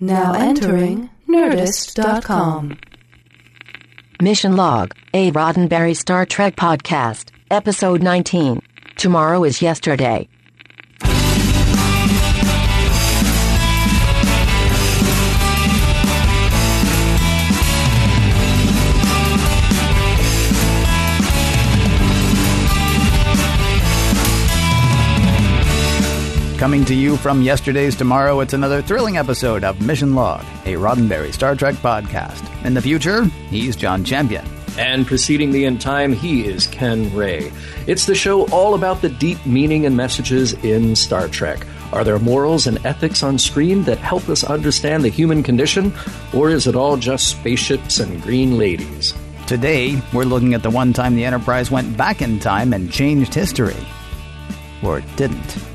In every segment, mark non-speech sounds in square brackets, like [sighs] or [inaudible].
Now entering Nerdist.com. Mission Log, a Roddenberry Star Trek podcast, Episode 19. Tomorrow is yesterday. Coming to you from yesterday's tomorrow, it's another thrilling episode of Mission Log, a Roddenberry Star Trek podcast. In the future, he's John Champion. And preceding me in time, he is Ken Ray. It's the show all about the deep meaning and messages in Star Trek. Are there morals and ethics on screen that help us understand the human condition, or is it all just spaceships and green ladies? Today, we're looking at the one time the Enterprise went back in time and changed history. Or didn't.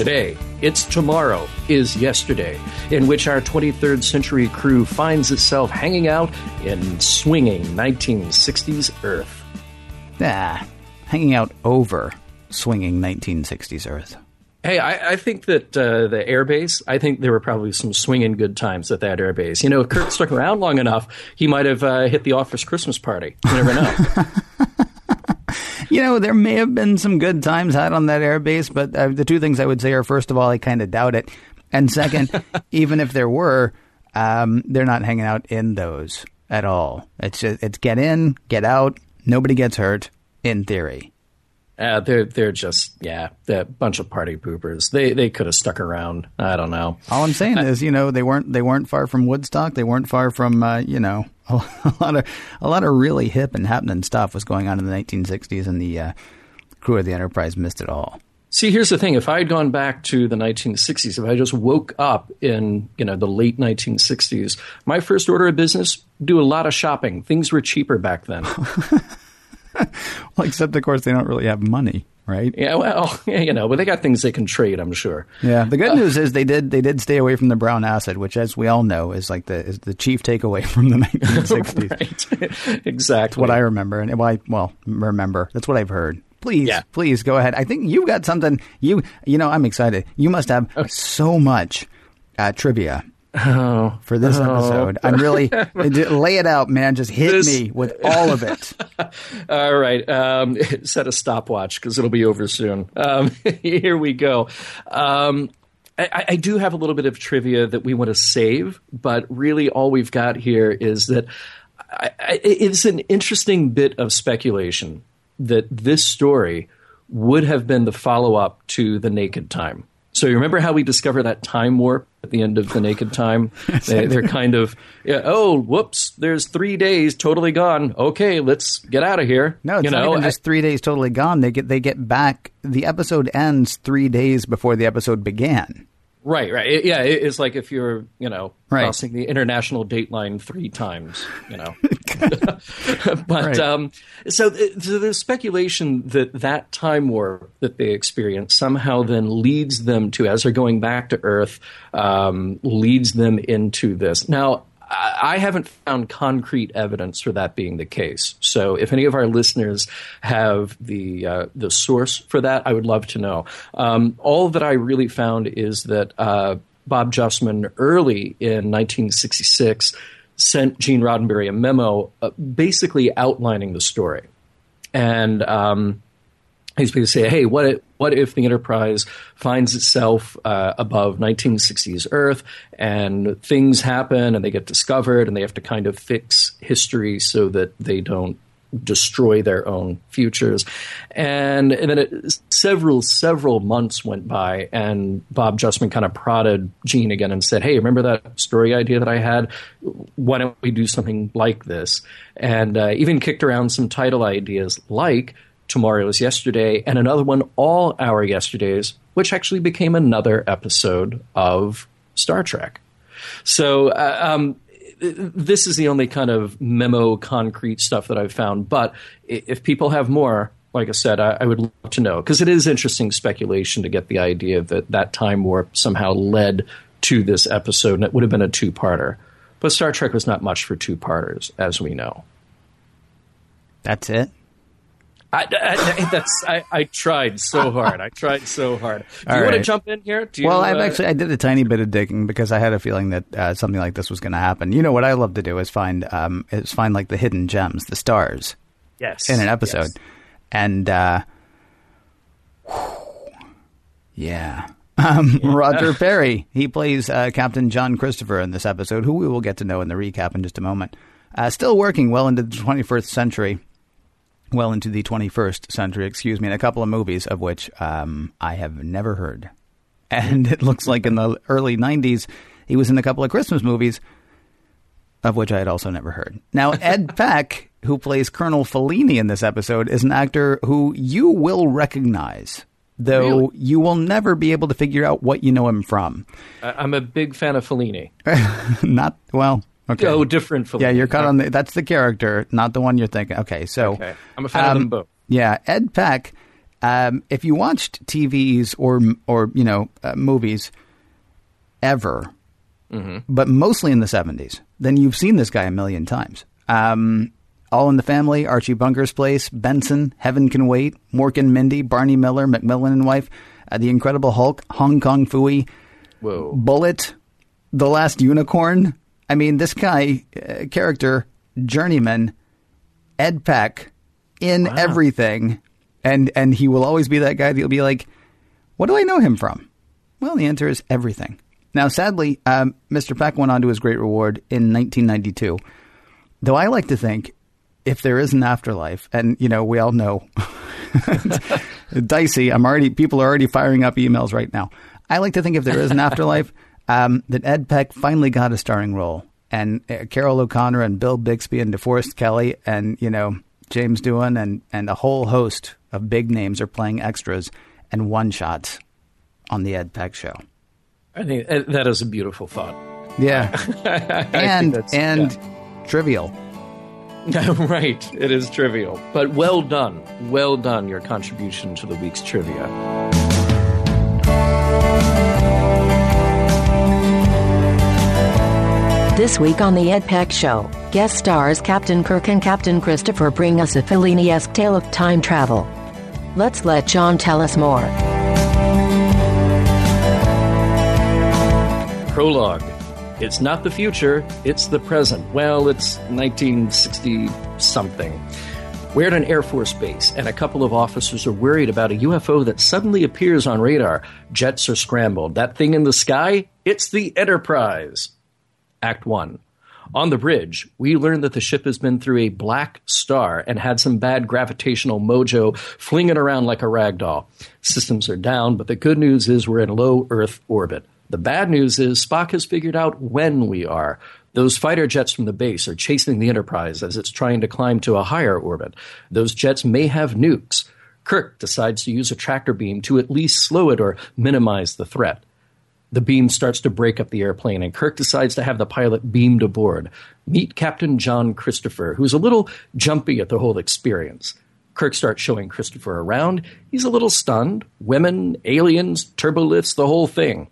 Today, It's Tomorrow is Yesterday, in which our 23rd century crew finds itself hanging out in swinging 1960s Earth. Ah, hanging out over swinging 1960s Earth. Hey, I, I think that uh, the airbase, I think there were probably some swinging good times at that airbase. You know, if Kirk stuck around long enough, he might have uh, hit the office Christmas party. You never know. [laughs] You know, there may have been some good times had on that airbase, but uh, the two things I would say are first of all, I kind of doubt it. And second, [laughs] even if there were, um, they're not hanging out in those at all. It's just, it's get in, get out, nobody gets hurt, in theory. Uh, they're they're just yeah, a bunch of party poopers. They they could have stuck around. I don't know. All I'm saying is, you know, they weren't they weren't far from Woodstock. They weren't far from uh, you know a, [laughs] a, lot of a lot of really hip and happening stuff was going on in the 1960s, and the uh, crew of the Enterprise missed it all. See, here's the thing: if I had gone back to the 1960s, if I just woke up in you know the late 1960s, my first order of business do a lot of shopping. Things were cheaper back then. [laughs] [laughs] well, except of course they don't really have money, right? Yeah, well, [laughs] you know, but they got things they can trade. I'm sure. Yeah. The good uh, news is they did they did stay away from the brown acid, which, as we all know, is like the is the chief takeaway from the [laughs] 1960s. right. exactly. That's what I remember, and well, I, well remember. That's what I've heard. Please, yeah. please go ahead. I think you got something. You you know, I'm excited. You must have okay. so much uh, trivia Oh, for this oh. episode. I'm really [laughs] lay it out, man. Just hit this, me with all of it. [laughs] all right, um, [laughs] set a stopwatch because it'll be over soon. Um, here we go. Um, I, I, do have a little bit of trivia that we want to save, but really all we've got here is that I, it's an interesting bit of speculation that this story would have been the follow up to The Naked Time. So you remember how we discover that time warp at the end of the Naked Time? [laughs] they, are kind of, yeah, oh, whoops! There's three days totally gone. Okay, let's get out of here. No, it's you not know, even just three days totally gone. They get they get back. The episode ends three days before the episode began. Right, right. It, yeah, it, it's like if you're, you know, right. crossing the international date line three times, you know. [laughs] [laughs] but right. um, so, so there's speculation that that time warp that they experience somehow then leads them to, as they're going back to Earth, um, leads them into this. Now, I haven't found concrete evidence for that being the case. So, if any of our listeners have the uh, the source for that, I would love to know. Um, all that I really found is that uh, Bob Justman, early in 1966, sent Gene Roddenberry a memo, uh, basically outlining the story, and um, he's going to say, "Hey, what if, what if the Enterprise finds itself uh, above 1960s Earth, and things happen, and they get discovered, and they have to kind of fix history so that they don't destroy their own futures?" And, and then it, several several months went by, and Bob Justman kind of prodded Gene again and said, "Hey, remember that story idea that I had? Why don't we do something like this?" And uh, even kicked around some title ideas like Tomorrow is Yesterday, and another one, All Our Yesterdays, which actually became another episode of Star Trek. So, uh, um, this is the only kind of memo concrete stuff that I've found. But if people have more, like I said, I, I would love to know because it is interesting speculation to get the idea that that time warp somehow led to this episode, and it would have been a two parter. But Star Trek was not much for two parters, as we know. That's it. I, I, that's, I, I, tried so hard. I tried so hard. Do you want to jump in here? You, well, I've uh, actually I did a tiny bit of digging because I had a feeling that uh, something like this was going to happen. You know what I love to do is find um, is find like the hidden gems, the stars. Yes. In an episode, yes. and uh, yeah. [laughs] Um, yeah. Roger Perry, he plays uh, Captain John Christopher in this episode, who we will get to know in the recap in just a moment. Uh, still working well into the 21st century well into the 21st century, excuse me, in a couple of movies of which um, I have never heard. [laughs] And it looks like in the early 90s, he was in a couple of Christmas movies of which I had also never heard. Now, [laughs] Ed Peck, who plays Colonel Fellini in this episode, is an actor who you will recognize. Though really? you will never be able to figure out what you know him from. I'm a big fan of Fellini. [laughs] Not well. Okay. Oh, different Fellini. Yeah, you're cut on the. That's the character, not the one you're thinking. Okay, so okay. I'm a fan um, of them both. Yeah, Ed Peck. Um, if you watched TVs or or you know uh, movies ever, mm-hmm. but mostly in the '70s, then you've seen this guy a million times. Um, all in the Family, Archie Bunker's Place, Benson, Heaven Can Wait, Mork and Mindy, Barney Miller, McMillan and Wife, uh, The Incredible Hulk, Hong Kong Phooey, Whoa. Bullitt, The Last Unicorn, I mean, this guy, uh, character, journeyman, Ed Peck, in wow. everything, and and he will always be that guy that you'll be like, what do I know him from? Well, the answer is everything. Now, sadly, um, Mr. Peck went on to his great reward in 1992. Though I like to think, if there is an afterlife, and you know, we all know, [laughs] dicey. I'm already people are already firing up emails right now. I like to think if there is an afterlife um, that Ed Peck finally got a starring role, and uh, Carroll O'Connor and Bill Bixby and DeForest Kelley and you know James Doohan and and a whole host of big names are playing extras and one shots on the Ed Peck show. I think uh, that is a beautiful thought. Yeah, [laughs] and and yeah. trivial. [laughs] right, it is trivial, but well done, well done. Your contribution to the week's trivia. This week on The Ed Peck Show, guest stars Captain Kirk and Captain Christopher bring us a Fellini-esque tale of time travel. Let's let John tell us more. Prologue. It's not the future, it's the present. Well, it's 1960 something. We're at an Air Force base, and a couple of officers are worried about a UFO that suddenly appears on radar. Jets are scrambled. That thing in the sky? It's the Enterprise. Act 1. On the bridge, we learn that the ship has been through a black star and had some bad gravitational mojo flinging around like a rag doll. Systems are down, but the good news is we're in low Earth orbit. The bad news is Spock has figured out when we are. Those fighter jets from the base are chasing the Enterprise as it's trying to climb to a higher orbit. Those jets may have nukes. Kirk decides to use a tractor beam to at least slow it or minimize the threat. The beam starts to break up the airplane, and Kirk decides to have the pilot beamed aboard. Meet Captain John Christopher, who's a little jumpy at the whole experience. Kirk starts showing Christopher around. He's a little stunned. Women, aliens, turbolifts, the whole thing.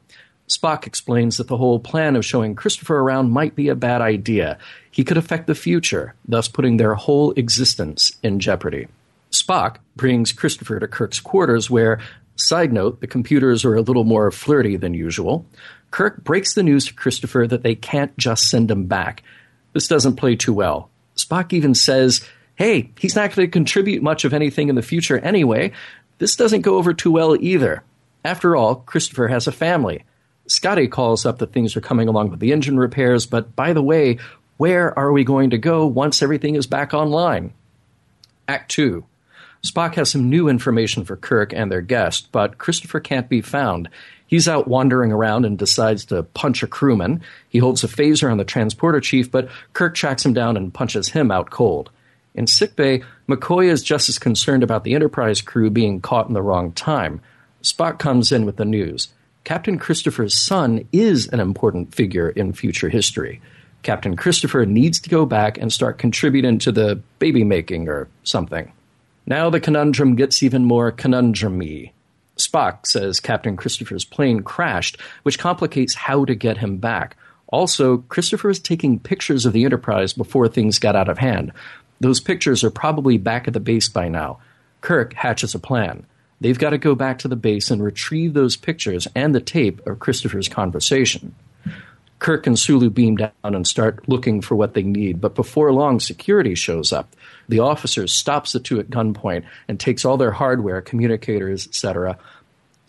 Spock explains that the whole plan of showing Christopher around might be a bad idea. He could affect the future, thus putting their whole existence in jeopardy. Spock brings Christopher to Kirk's quarters, where Side note, the computers are a little more flirty than usual. Kirk breaks the news to Christopher that they can't just send him back. This doesn't play too well. Spock even says, hey, he's not going to contribute much of anything in the future anyway. This doesn't go over too well either. After all, Christopher has a family. Scotty calls up that things are coming along with the engine repairs, but by the way, where are we going to go once everything is back online? Act 2. Spock has some new information for Kirk and their guest, but Christopher can't be found. He's out wandering around and decides to punch a crewman. He holds a phaser on the transporter chief, but Kirk tracks him down and punches him out cold. In sickbay, McCoy is just as concerned about the Enterprise crew being caught in the wrong time. Spock comes in with the news. Captain Christopher's son is an important figure in future history. Captain Christopher needs to go back and start contributing to the baby making or something. Now the conundrum gets even more conundrumy. Spock says Captain Christopher's plane crashed, which complicates how to get him back. Also, Christopher is taking pictures of the Enterprise before things got out of hand. Those pictures are probably back at the base by now. Kirk hatches a plan. They've got to go back to the base and retrieve those pictures and the tape of Christopher's conversation. Kirk and Sulu beam down and start looking for what they need, but before long, security shows up. The officer stops the two at gunpoint and takes all their hardware, communicators, etc.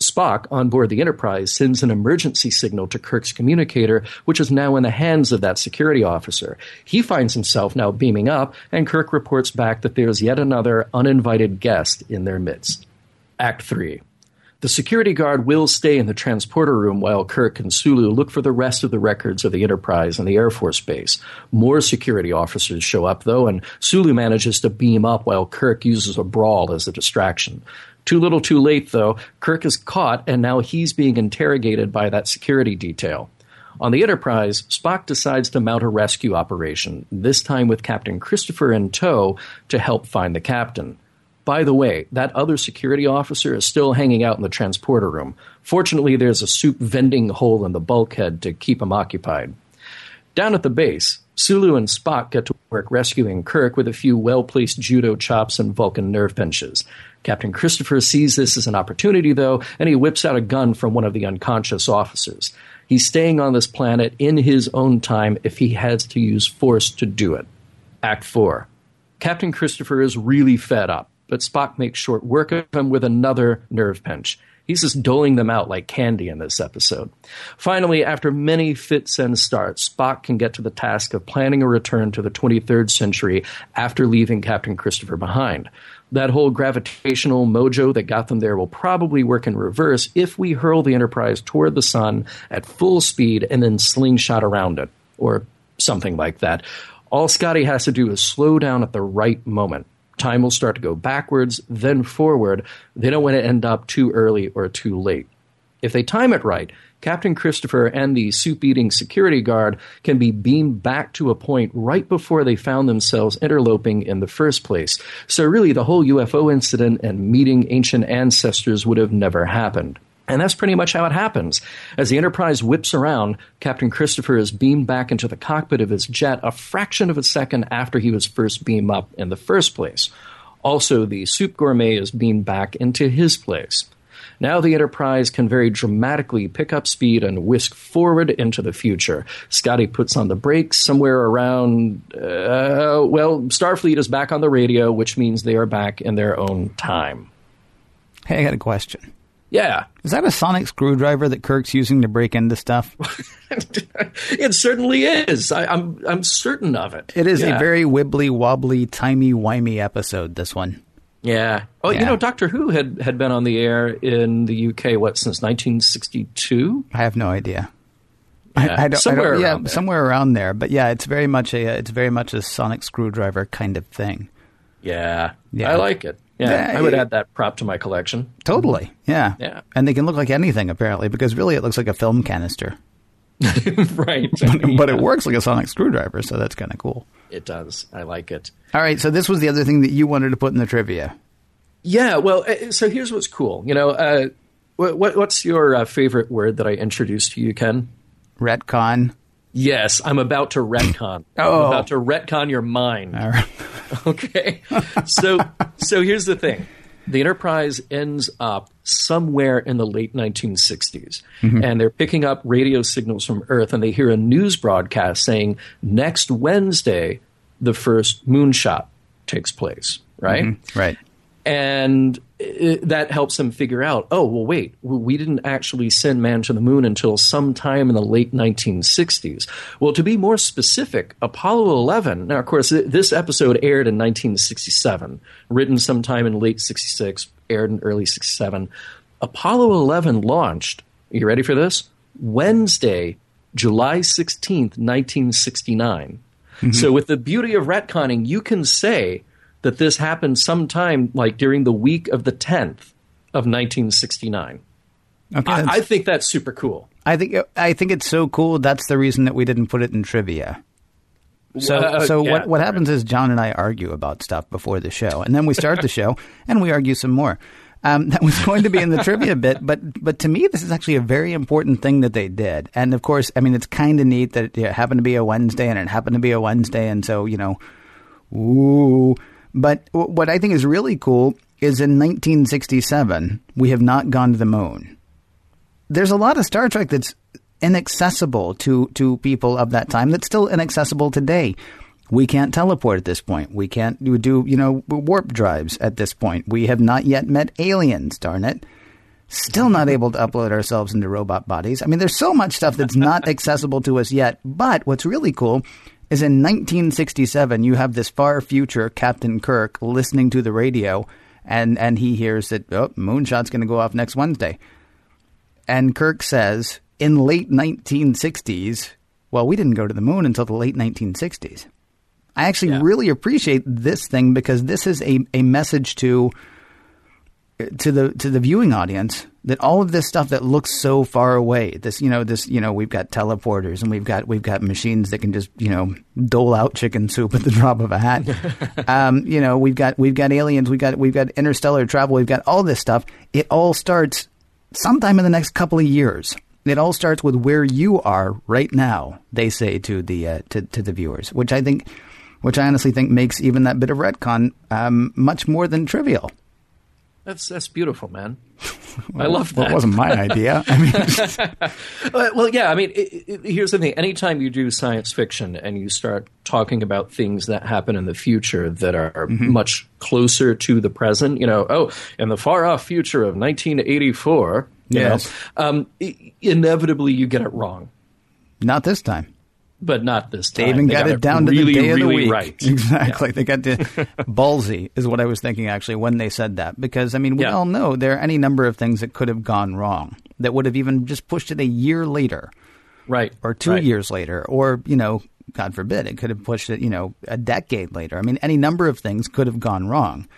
Spock, on board the Enterprise, sends an emergency signal to Kirk's communicator, which is now in the hands of that security officer. He finds himself now beaming up, and Kirk reports back that there's yet another uninvited guest in their midst. Act 3. The security guard will stay in the transporter room while Kirk and Sulu look for the rest of the records of the Enterprise and the Air Force Base. More security officers show up, though, and Sulu manages to beam up while Kirk uses a brawl as a distraction. Too little too late, though. Kirk is caught, and now he's being interrogated by that security detail. On the Enterprise, Spock decides to mount a rescue operation, this time with Captain Christopher in tow to help find the captain. By the way, that other security officer is still hanging out in the transporter room. Fortunately, there's a soup vending hole in the bulkhead to keep him occupied. Down at the base, Sulu and Spock get to work rescuing Kirk with a few well placed judo chops and Vulcan nerve pinches. Captain Christopher sees this as an opportunity, though, and he whips out a gun from one of the unconscious officers. He's staying on this planet in his own time if he has to use force to do it. Act 4. Captain Christopher is really fed up but Spock makes short work of him with another nerve pinch. He's just doling them out like candy in this episode. Finally, after many fits and starts, Spock can get to the task of planning a return to the 23rd century after leaving Captain Christopher behind. That whole gravitational mojo that got them there will probably work in reverse if we hurl the Enterprise toward the sun at full speed and then slingshot around it, or something like that. All Scotty has to do is slow down at the right moment time will start to go backwards, then forward. They don't want to end up too early or too late. If they time it right, Captain Christopher and the soup eating security guard can be beamed back to a point right before they found themselves interloping in the first place. So, really, the whole UFO incident and meeting ancient ancestors would have never happened. And that's pretty much how it happens. As the Enterprise whips around, Captain Christopher is beamed back into the cockpit of his jet a fraction of a second after he was first beamed up in the first place. Also, the soup gourmet is beamed back into his place. Now the Enterprise can very dramatically pick up speed and whisk forward into the future. Scotty puts on the brakes somewhere around, uh, well, Starfleet is back on the radio, which means they are back in their own time. Hey, I got a question. Yeah. Is that a sonic screwdriver that Kirk's using to break into stuff? [laughs] it certainly is. I, am I'm, I'm certain of it. It is yeah. a very wibbly wobbly, timey wimey episode. This one. Yeah. Oh, yeah. you know, Doctor Who had had been on the air in the UK what since 1962. I have no idea. Yeah, I, I don't, somewhere I don't, yeah, there. somewhere around there. But yeah, it's very much a it's very much a sonic screwdriver kind of thing. Yeah, yeah. I like it. Yeah, I would add that prop to my collection. Totally. Yeah. Yeah. And they can look like anything apparently because really it looks like a film canister. [laughs] right. [laughs] but, yeah. but, it works like a sonic screwdriver, so that's kind of cool. It does. I like it. All right, so this was the other thing that you wanted to put in the trivia. Yeah, well, uh, so here's what's cool. You know, uh, what, what's your uh, favorite word that I introduced to you, Ken? Retcon. Yes, I'm about to retcon. oh. I'm about to retcon your mind. All right. [laughs] [laughs] okay. So so here's the thing. The Enterprise ends up somewhere in the late 1960s, mm-hmm. and they're picking up radio signals from Earth, and they hear a news broadcast saying next Wednesday the first moonshot takes place. Right. Mm-hmm. Right and it, that helps them figure out oh well wait we didn't actually send man to the moon until sometime in the late 1960s well to be more specific apollo 11 now of course this episode aired in 1967 written sometime in late 66 aired in early 67 apollo 11 launched are you ready for this? Wednesday july 16th 1969 mm-hmm. so with the beauty of retconning you can say that this happened sometime like during the week of the 10th of 1969. Okay, I, I, think that's super cool. I think I think it's so cool. That's the reason that we didn't put it in trivia. So, uh, so yeah, what what happens is John and I argue about stuff before the show, and then we start the [laughs] show and we argue some more. Um, that was going to be in the trivia bit, but but to me, this is actually a very important thing that they did. And of course, I mean, it's kind of neat that it happened to be a Wednesday, and it happened to be a Wednesday, and so you know, ooh, but what I think is really cool is in 1967, we have not gone to the moon. There's a lot of Star Trek that's inaccessible to, to people of that time that's still inaccessible today. We can't teleport at this point. We can't do, you know, warp drives at this point. We have not yet met aliens, darn it. Still not able to upload ourselves into robot bodies. I mean, there's so much stuff that's not [laughs] accessible to us yet. But what's really cool is in 1967, you have this far future Captain Kirk listening to the radio, and, and he hears that, oh, Moonshot's going to go off next Wednesday. And Kirk says, in late 1960s, well, we didn't go to the moon until the late 1960s. I actually yeah. really appreciate this thing because this is a, a message to to the to the viewing audience that all of this stuff that looks so far away this you know this you know we've got teleporters and we've got we've got machines that can just you know dole out chicken soup at the [laughs] drop of a hat. [laughs] Um, you know we've got we've got aliens we've got we've got interstellar travel we've got all this stuff. It all starts sometime in the next couple of years. It all starts with where you are right now they say to the uh, to, to the viewers which i think which I honestly think makes even that bit of retcon um, much more than trivial. That's that's beautiful, man. [laughs] well, I love that. That wasn't my idea. I mean, [laughs] well, yeah. I mean, it, it, here's the thing: anytime you do science fiction and you start talking about things that happen in the future that are mm-hmm. much closer to the present, you know, oh, in the far off future of 1984, yes, know, um, inevitably you get it wrong. Not this time but not this time. They even they got, got, it down really, to the day really of the week. Right. [laughs] Exactly. Yeah. They got to [laughs] ballsy is what I was thinking actually when they said that because I mean we yeah. all know there are any number of things that could have gone wrong that would have even just pushed it a year later, right, or two right. years later, or you know, God forbid, it could have pushed it you know a decade later. I mean, any number of things could have gone wrong.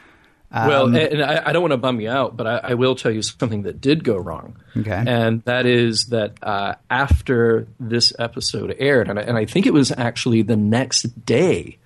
Um, well, and I, I, don't want to bum you out, but I, I, will tell you something that did go wrong. Okay. And that is that uh, after this episode aired, and I, and I, think it was actually the next day,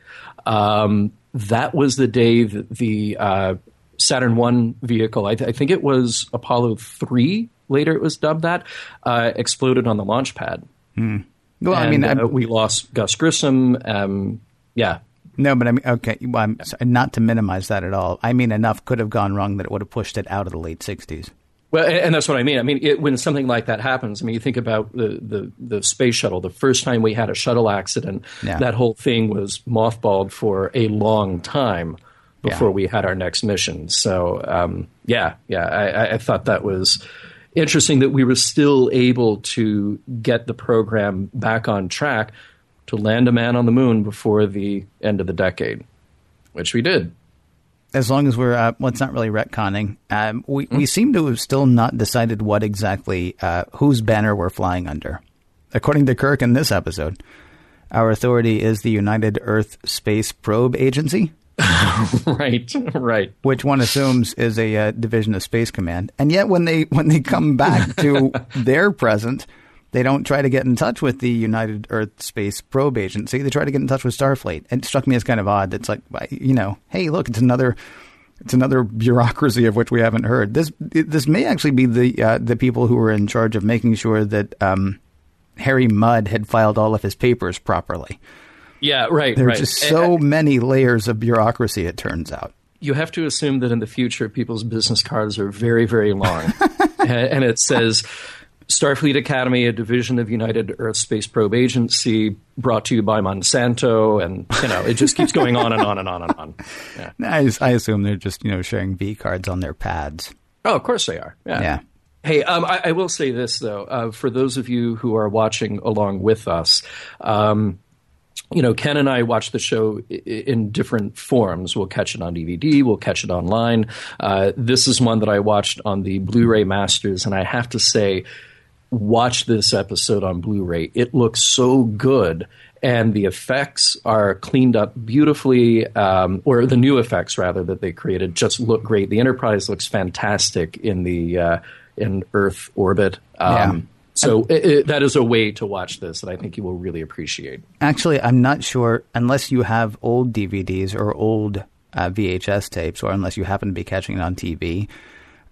um, that was the day that the uh, Saturn One vehicle, I, th- I, think it was Apollo 3, later it was dubbed that, uh, exploded on the launch pad. Hmm. Well, and, I mean, uh, we lost Gus Grissom. Um, yeah, no, but I mean, okay, well, I'm, not to minimize that at all. I mean, enough could have gone wrong that it would have pushed it out of the late '60s. Well, and that's what I mean. I mean, it, when something like that happens, I mean, you think about the, the, the space shuttle. The first time we had a shuttle accident, yeah. that whole thing was mothballed for a long time before yeah. we had our next mission. So, um, yeah, yeah, I, I thought that was interesting that we were still able to get the program back on track to land a man on the moon before the end of the decade, which we did. As long as we're, uh, well, it's not really retconning. Um, we, mm we seem to have still not decided what exactly, uh, whose banner we're flying under. According to Kirk in this episode, our authority is the United Earth Space Probe Agency. [laughs] right, right. Which one assumes is a uh, division of Space Command, and yet when they when they come back to [laughs] their present, they don't try to get in touch with the United Earth Space Probe Agency. They try to get in touch with Starfleet. It struck me as kind of odd. It's like, you know, hey, look, it's another it's another bureaucracy of which we haven't heard. This this may actually be the uh, the people who were in charge of making sure that um, Harry Mudd had filed all of his papers properly. Yeah, right. There are right. just so many layers of bureaucracy. It turns out. You have to assume that in the future, people's business cards are very, very long, [laughs] and it says Starfleet Academy, a division of United Earth Space Probe Agency, brought to you by Monsanto, and you know it just keeps going on and on and on and on. Yeah. [laughs] I, I assume they're just you know sharing V cards on their pads. Oh, of course they are. Yeah. yeah. Hey, um, I, I, will say this though, uh, for those of you who are watching along with us. Um, you know, Ken and I watch the show in different forms. We'll catch it on DVD, we'll catch it online. Uh, this is one that I watched on the Blu ray Masters, and I have to say, watch this episode on Blu-ray. It looks so good, and the effects are cleaned up beautifully, um, or the new effects rather that they created just look great. The Enterprise looks fantastic in the uh, in Earth orbit. Um, yeah. So it, it, that is a way to watch this that I think you will really appreciate. Actually, I'm not sure unless you have old DVDs or old uh, VHS tapes, or unless you happen to be catching it on TV.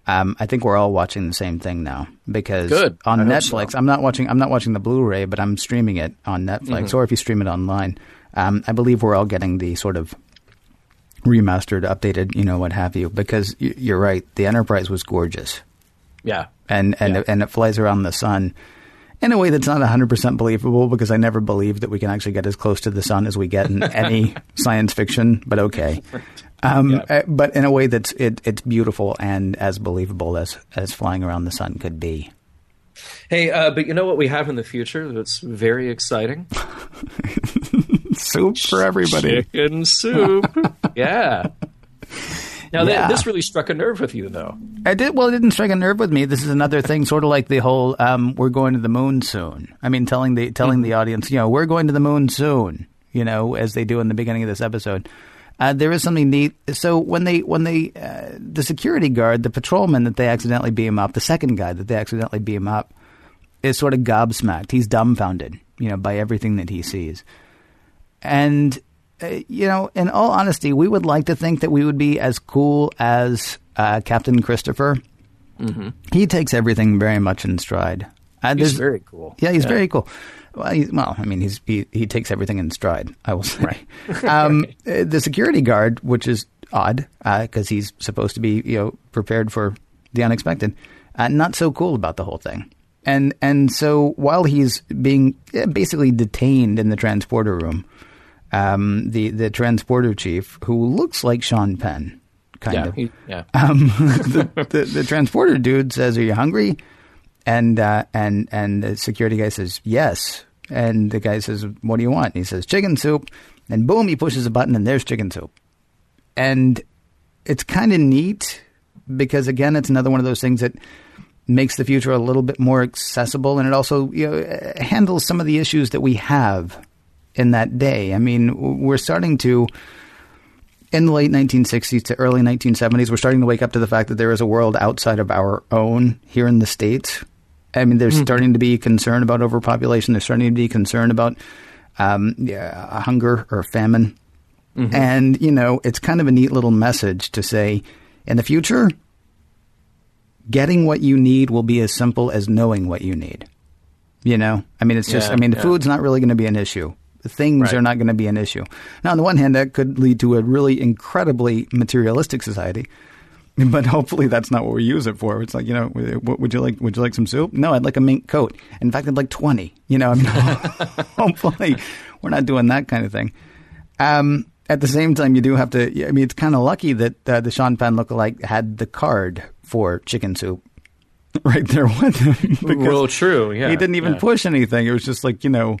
Um, I think we're all watching the same thing now because Good. on I Netflix, so. I'm not watching. I'm not watching the Blu-ray, but I'm streaming it on Netflix, mm-hmm. or if you stream it online, um, I believe we're all getting the sort of remastered, updated, you know, what have you. Because you're right, the Enterprise was gorgeous. Yeah, and and yeah. And it flies around the sun in a way that's not 100% believable because I never believed that we can actually get as close to the sun as we get in [laughs] any science fiction, but okay. Um, yeah. Uh, but in a way that's it, it's beautiful and as believable as as flying around the sun could be. Hey, uh, but you know what we have in the future that's very exciting? [laughs] soup for everybody. Chicken soup. [laughs] yeah. Now, yeah. this really struck a nerve with you, though. I did. Well, it didn't strike a nerve with me. This is another thing, sort of like the whole um, "we're going to the moon soon." I mean, telling the telling mm-hmm. the audience, you know, we're going to the moon soon. You know, as they do in the beginning of this episode. Uh, there is something neat. So when they when they uh, the security guard, the patrolman that they accidentally beam up, the second guy that they accidentally beam up, is sort of gobsmacked. He's dumbfounded, you know, by everything that he sees. And uh, you know, in all honesty, we would like to think that we would be as cool as uh, Captain Christopher. Mm-hmm. He takes everything very much in stride. Uh, he's very cool. Yeah, he's yeah. very cool. Well, he, well, I mean, he's he, he takes everything in stride. I will say. Right. [laughs] um, uh, the security guard, which is odd because uh, he's supposed to be you know prepared for the unexpected, uh, not so cool about the whole thing. And and so while he's being basically detained in the transporter room, um, the the transporter chief, who looks like Sean Penn, kind yeah, of. He, yeah. Um, [laughs] the, the, the, transporter dude says, "Are you hungry?" And uh, and and the security guy says, "Yes." And the guy says, "What do you want?" And he says, "Chicken soup." And boom, he pushes a button, and there's chicken soup. And it's kind of neat because again, it's another one of those things that makes the future a little bit more accessible, and it also you know handles some of the issues that we have in that day. I mean, we're starting to in the late 1960s to early 1970s, we're starting to wake up to the fact that there is a world outside of our own here in the States. I mean, there's mm-hmm. starting to be concern about overpopulation. There's starting to be concern about um, yeah, hunger or famine. Mm-hmm. And, you know, it's kind of a neat little message to say in the future, getting what you need will be as simple as knowing what you need. You know, I mean, it's just, yeah, I mean, yeah. food's not really going to be an issue things right. are not going to be an issue. Now, on the one hand, that could lead to a really incredibly materialistic society. [laughs] But hopefully that's not what we use it for. It's like you know, would you like? Would you like some soup? No, I'd like a mink coat. In fact, I'd like twenty. You know, I mean, [laughs] [laughs] hopefully we're not doing that kind of thing. Um, at the same time, you do have to. I mean, it's kind of lucky that uh, the Sean Penn lookalike had the card for chicken soup right there with him. well, true. Yeah, he didn't even yeah. push anything. It was just like you know,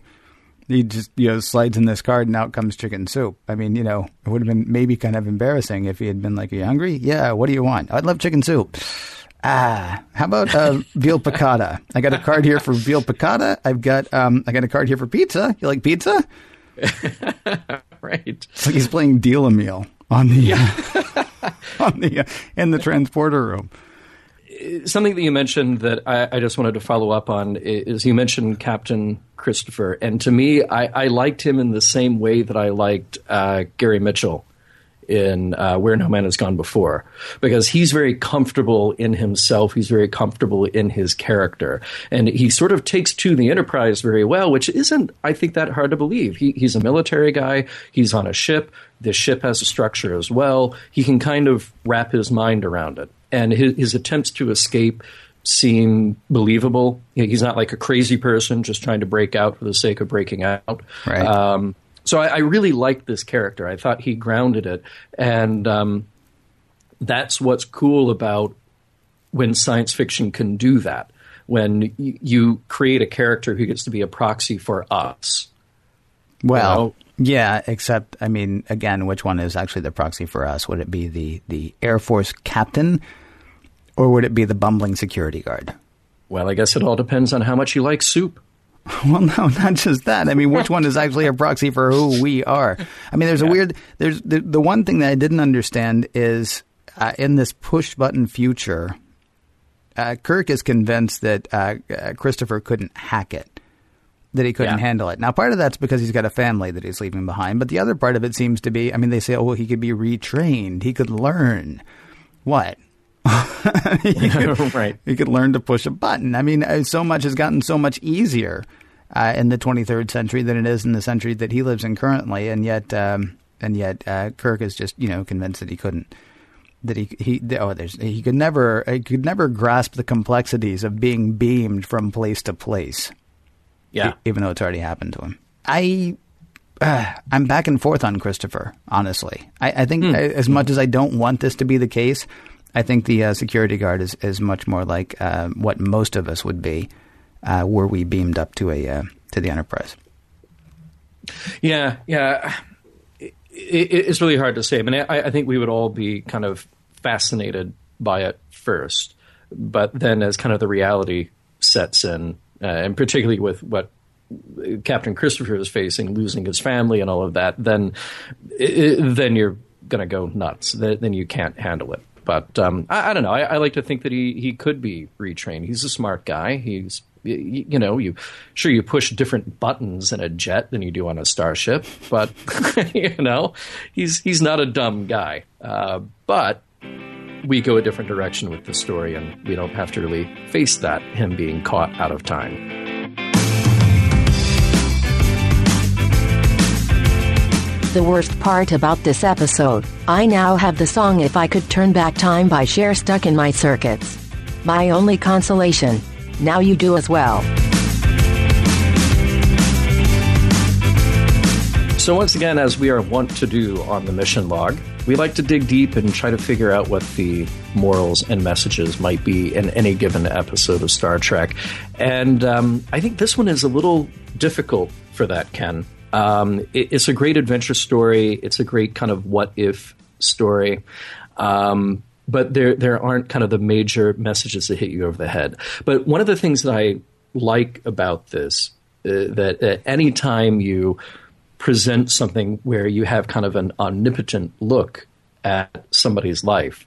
he just you know slides in this card and out comes chicken soup. I mean, you know, it would have been maybe kind of embarrassing if he had been like, "Are you hungry? Yeah. What do you want? I'd love chicken soup." Ah, how about uh, [laughs] veal piccata? I got a card here for veal piccata. I've got um, I got a card here for pizza. You like pizza? [laughs] right. It's like he's playing deal a meal on the yeah. [laughs] on the uh, in the transporter room something that you mentioned that I, I, just wanted to follow up on is you mentioned Captain Christopher, and to me, I, I liked him in the same way that I liked uh, Gary Mitchell in uh, Where No Man Has Gone Before, because he's very comfortable in himself. He's very comfortable in his character, and he sort of takes to the Enterprise very well, which isn't, I think, that hard to believe. He, he's a military guy. He's on a ship. The ship has a structure as well. He can kind of wrap his mind around it and his, his attempts to escape seem believable. He's not like a crazy person just trying to break out for the sake of breaking out. Right. Um, so I, I, really liked this character. I thought he grounded it, and um, that's what's cool about when science fiction can do that. When y- you create a character who gets to be a proxy for us. Well, you know? Yeah, except I mean, again, which one is actually the proxy for us? Would it be the the Air Force captain, or would it be the bumbling security guard? Well, I guess it all depends on how much you like soup. [laughs] Well, no, not just that. I mean, which one is actually a proxy for who we are? I mean, there's yeah. a weird. There's the, the one thing that I didn't understand is uh, in this push button future, uh, Kirk is convinced that uh, uh Christopher couldn't hack it that he couldn't yeah. handle it. Now, part of that's because he's got a family that he's leaving behind, but the other part of it seems to be I mean, they say, oh, well, he could be retrained, he could learn. What? He [laughs] could, [laughs] right. He could learn to push a button. I mean, uh, so much has gotten so much easier uh, in the 23rd century than it is in the century that he lives in currently, and yet. Um, and yet uh, Kirk is just you know convinced that he couldn't that he he oh there's he could never he could never grasp the complexities of being beamed from place to place. Yeah, even though it's already happened to him. I uh, I'm back and forth on Christopher. Honestly, I, I think hmm. as much as I don't want this to be the case, I think the uh, security guard is is much more like uh, what most of us would be uh, were we beamed up to a uh, to the Enterprise. Yeah, yeah. It, it, it's really hard to say. I mean, I, I think we would all be kind of fascinated by it first, but then as kind of the reality sets in, uh, and particularly with what Captain Christopher is facing, losing his family and all of that, then it, then you're going to go nuts. Then you can't handle it. But um, I, I, don't know. I, I, like to think that he, he could be retrained. He's a smart guy. He's you, you, know you sure you push different buttons in a jet than you do on a starship, but [laughs] you know he's he's not a dumb guy. Uh, but we go a different direction with the story, and we don't have to really face that him being caught out of time. The worst part about this episode. I now have the song If I Could Turn Back Time by Cher stuck in my circuits. My only consolation. Now you do as well. So, once again, as we are wont to do on the mission log, we like to dig deep and try to figure out what the morals and messages might be in any given episode of Star Trek. And um, I think this one is a little difficult for that, Ken. Um, it, it's a great adventure story. It's a great kind of what if story. Um, but there there aren't kind of the major messages that hit you over the head. But one of the things that I like about this uh, that at any time you present something where you have kind of an omnipotent look at somebody's life,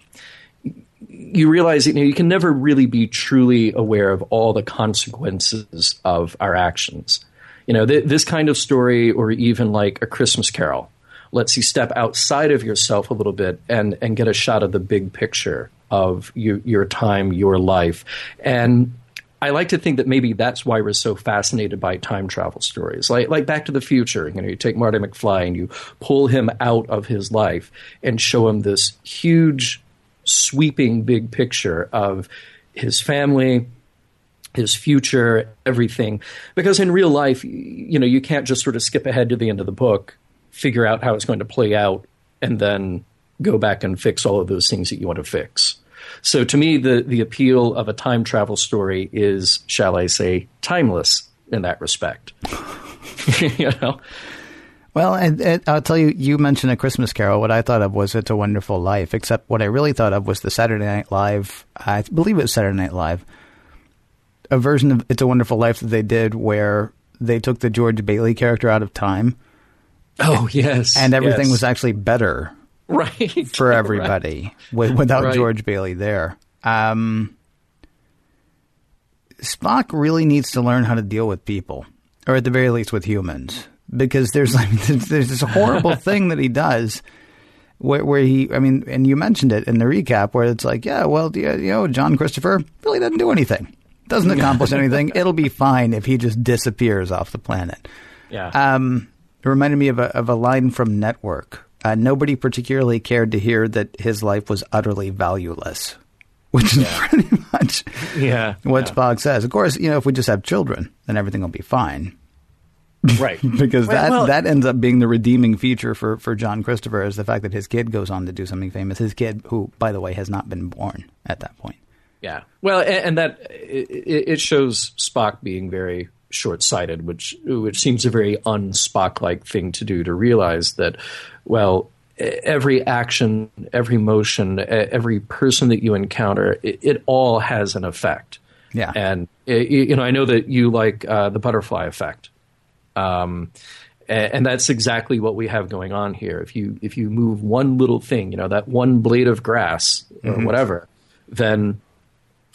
you realize you know you can never really be truly aware of all the consequences of our actions you know, th- this kind of story, or even like a Christmas Carol, lets you step outside of yourself a little bit and and get a shot of the big picture of you, your time, your life, and I like to think that maybe that's why we're so fascinated by time travel stories, like like Back to the Future. You know, you take Marty McFly and you pull him out of his life and show him this huge, sweeping, big picture of his family, his future, everything. Because in real life, you know, you can't just sort of skip ahead to the end of the book, figure out how it's going to play out, and then go back and fix all of those things that you want to fix. So to me, the the appeal of a time travel story is, shall I say, timeless in that respect. [laughs] you know. Well, and, and, I'll tell you, you mentioned a Christmas Carol. What I thought of was "It's a Wonderful Life," except what I really thought of was the Saturday Night Live. I believe it was Saturday Night Live a version of It's a Wonderful Life that they did where they took the George Bailey character out of time. Oh yes, and everything yes. was actually better, right, for [laughs] everybody right. without right. George Bailey there. Um, Spock really needs to learn how to deal with people, or at the very least with humans, because there's like [laughs] there's this horrible [laughs] thing that he does. Where, where, he, I mean, and you mentioned it in the recap, where it's like, yeah, well, you know, John Christopher really doesn't do anything doesn't accomplish [laughs] anything. It'll be fine if he just disappears off the planet. Yeah. Um, it reminded me of a, of a line from Network. Uh, nobody particularly cared to hear that his life was utterly valueless, [laughs] which is yeah. pretty much yeah, what yeah. Spock says. Of course, you know, if we just have children, then everything will be fine. [laughs] Right. because well, that well, that ends up being the redeeming feature for, for John Christopher is the fact that his kid goes on to do something famous. His kid, who, by the way, has not been born at that point. Yeah. Well, and, and that it, it, shows Spock being very short-sighted, which which seems a very un-Spock-like thing to do to realize that, well, every action, every motion, every person that you encounter, it, it all has an effect. Yeah. And you know, I know that you like uh, the butterfly effect. Um, and that's exactly what we have going on here. If you if you move one little thing, you know that one blade of grass or mm-hmm. whatever, then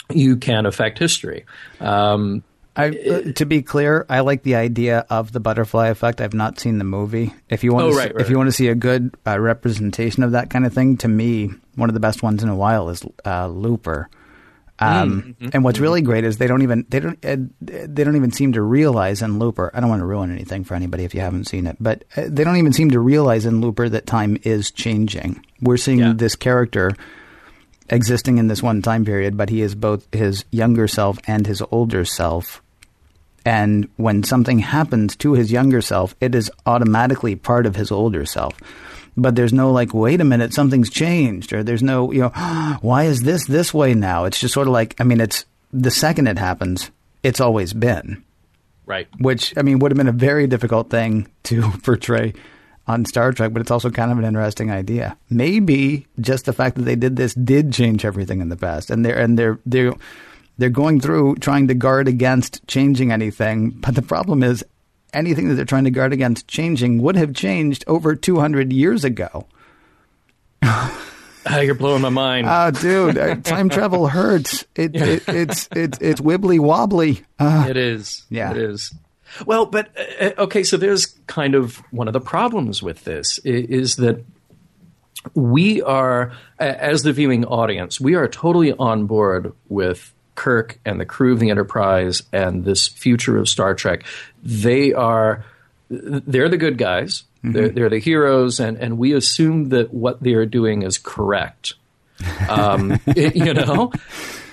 you can affect history. Um, I, uh, to be clear, I like the idea of the butterfly effect. I've not seen the movie. If you want, oh, to right, see, right, if you want to see a good uh, representation of that kind of thing, to me, one of the best ones in a while is uh, Looper. Um, mm-hmm. And what's really great is they don't even they don't uh, they don't even seem to realize in Looper. I don't want to ruin anything for anybody if you haven't seen it, but uh, they don't even seem to realize in Looper that time is changing. We're seeing yeah. this character existing in this one time period, but he is both his younger self and his older self. And when something happens to his younger self, it is automatically part of his older self but there's no like, wait a minute, something's changed, or there's no, you know, [gasps] why is this this way now? It's just sort of like, I mean, it's the second it happens, it's always been. Right. Which, I mean, would have been a very difficult thing to [laughs] portray on Star Trek, but it's also kind of an interesting idea. Maybe just the fact that they did this did change everything in the past, and they're and they're they're they're going through trying to guard against changing anything. But the problem is, anything that they're trying to guard against changing would have changed over 200 years ago. Oh, [laughs] you're blowing my mind. Oh, dude, uh, time travel hurts. It, [laughs] it, it's it's it's wibbly wobbly. Uh, it is. Yeah, it is. Well, but uh, uh, okay, so there's kind of one of the problems with this is that we are, as the viewing audience, we are totally on board with Kirk and the crew of the Enterprise and this future of Star Trek, they are they're the good guys. Mm-hmm. They're, they're, the heroes, and, and we assume that what they are doing is correct. Um, [laughs] it, you know,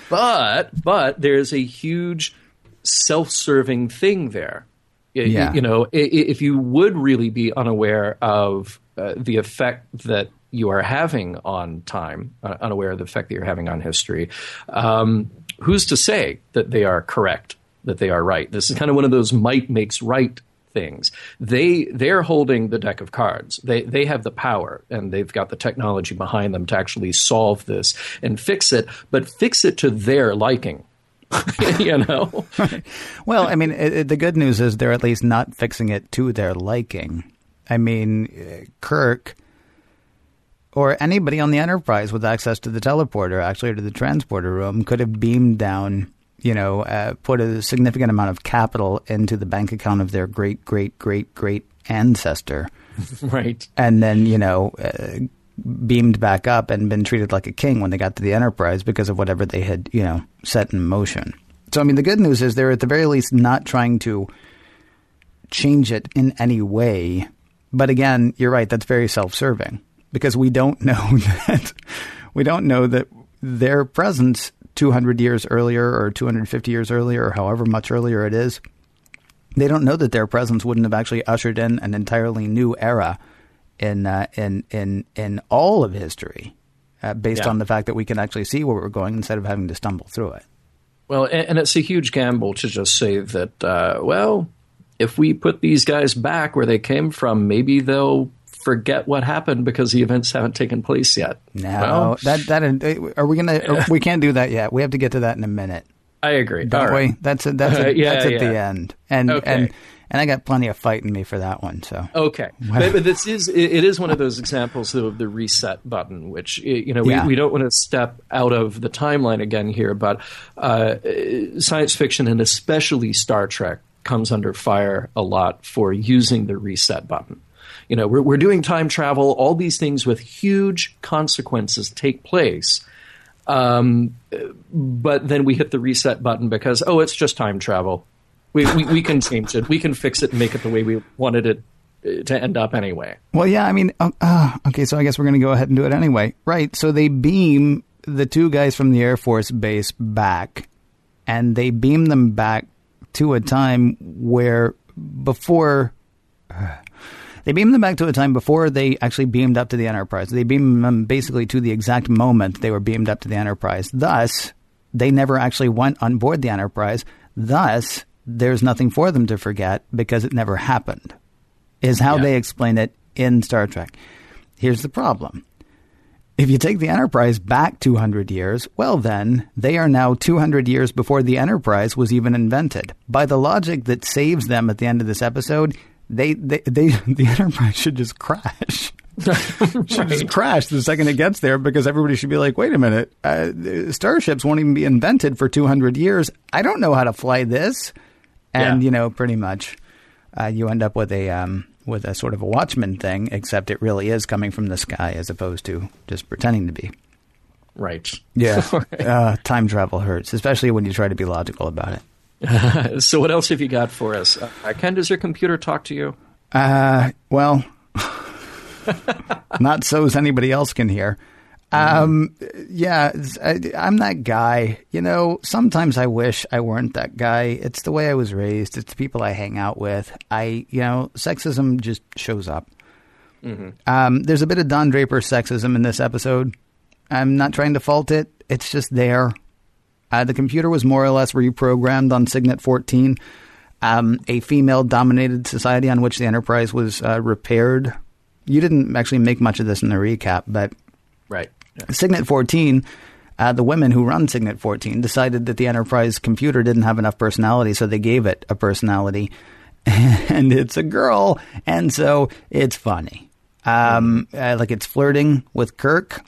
but but there's a huge self-serving thing there. Yeah. You know, if you would really be unaware of uh, the effect that you are having on time, uh, unaware of the effect that you're having on history, um, who's to say that they are correct, that they are right? This is kind of one of those might makes right things. They they're holding the deck of cards. They they have the power and they've got the technology behind them to actually solve this and fix it, but fix it to their liking. [laughs] you know. [laughs] well, I mean, it, the good news is they're at least not fixing it to their liking. I mean, Kirk or anybody on the Enterprise with access to the teleporter, actually, or to the transporter room, could have beamed down, you know, uh, put a significant amount of capital into the bank account of their great, great, great, great ancestor. [laughs] right. And then, you know, uh, beamed back up and been treated like a king when they got to the Enterprise because of whatever they had, you know, set in motion. So, I mean, the good news is they're at the very least not trying to change it in any way. But again, you're right, that's very self serving because we don't [laughs] know that we don't know that their presence 200 years earlier or 250 years earlier or however much earlier it is they don't know that their presence wouldn't have actually ushered in an entirely new era in uh, in in in all of history uh, based yeah. on the fact that we can actually see where we're going instead of having to stumble through it well and, and it's a huge gamble to just say that uh, well if we put these guys back where they came from maybe they'll forget what happened because the events haven't taken place yet. No, well, that that are we gonna? we can't do that yet. We have to get to that in a minute. I agree. Don't we? That's a, that's a, [laughs] yeah, that's at yeah. the end, and okay. and and I got plenty of fight in me for that one. So okay, [laughs] but, but, this is it is one of those examples of the reset button, which you know we, yeah. we don't want to step out of the timeline again here, but uh, science fiction and especially Star Trek comes under fire a lot for using the reset button. You know, we're, we're doing time travel. All these things with huge consequences take place. Um, but then we hit the reset button because, oh, it's just time travel. We, we, we can change it. We can fix it and make it the way we wanted it uh, to end up anyway. Well, yeah, I mean, uh, uh okay, so I guess we're going to go ahead and do it anyway. Right. So they beam the two guys from the Air Force Base back, and they beam them back to a time where before. Uh, [sighs] they beamed them back to a time before they actually beamed up to the Enterprise. They beamed them basically to the exact moment they were beamed up to the Enterprise. Thus, they never actually went on board the Enterprise. Thus, there's nothing for them to forget because it never happened, is how yeah. they explain it in Star Trek. Here's the problem. If you take the Enterprise back 200 years, well, then, they are now 200 years before the Enterprise was even invented. By the logic that saves them at the end of this episode, they, they, they [laughs] the Enterprise should just crash. [laughs] should just crash the second it gets there because everybody should be like, wait a minute, uh, starships won't even be invented for 200 years. I don't know how to fly this. And, yeah. you know, pretty much uh, you end up with a, um, with a sort of a watchman thing, except it really is coming from the sky as opposed to just pretending to be. Right. Yeah. [laughs] right. Uh, time travel hurts, especially when you try to be logical about it. [laughs] so, what else have you got for us? Uh, Ken, does your computer talk to you? Uh, well, [laughs] not so as anybody else can hear. Um, yeah, I, am that guy. You know, sometimes I wish I weren't that guy. It's the way I was raised. It's the people I hang out with. I, you know, sexism just shows up. Mm-hmm. Um, there's a bit of Don Draper sexism in this episode. I'm not trying to fault it. It's just there. Uh, the computer was more or less reprogrammed on Cygnet 14, um, a female-dominated society on which the Enterprise was uh, repaired. You didn't actually make much of this in the recap, but right. Cygnet 14, uh, the women who run Cygnet 14 decided that the Enterprise computer didn't have enough personality, so they gave it a personality. [laughs] And it's a girl, and so it's funny. Um, uh, like it's flirting with Kirk.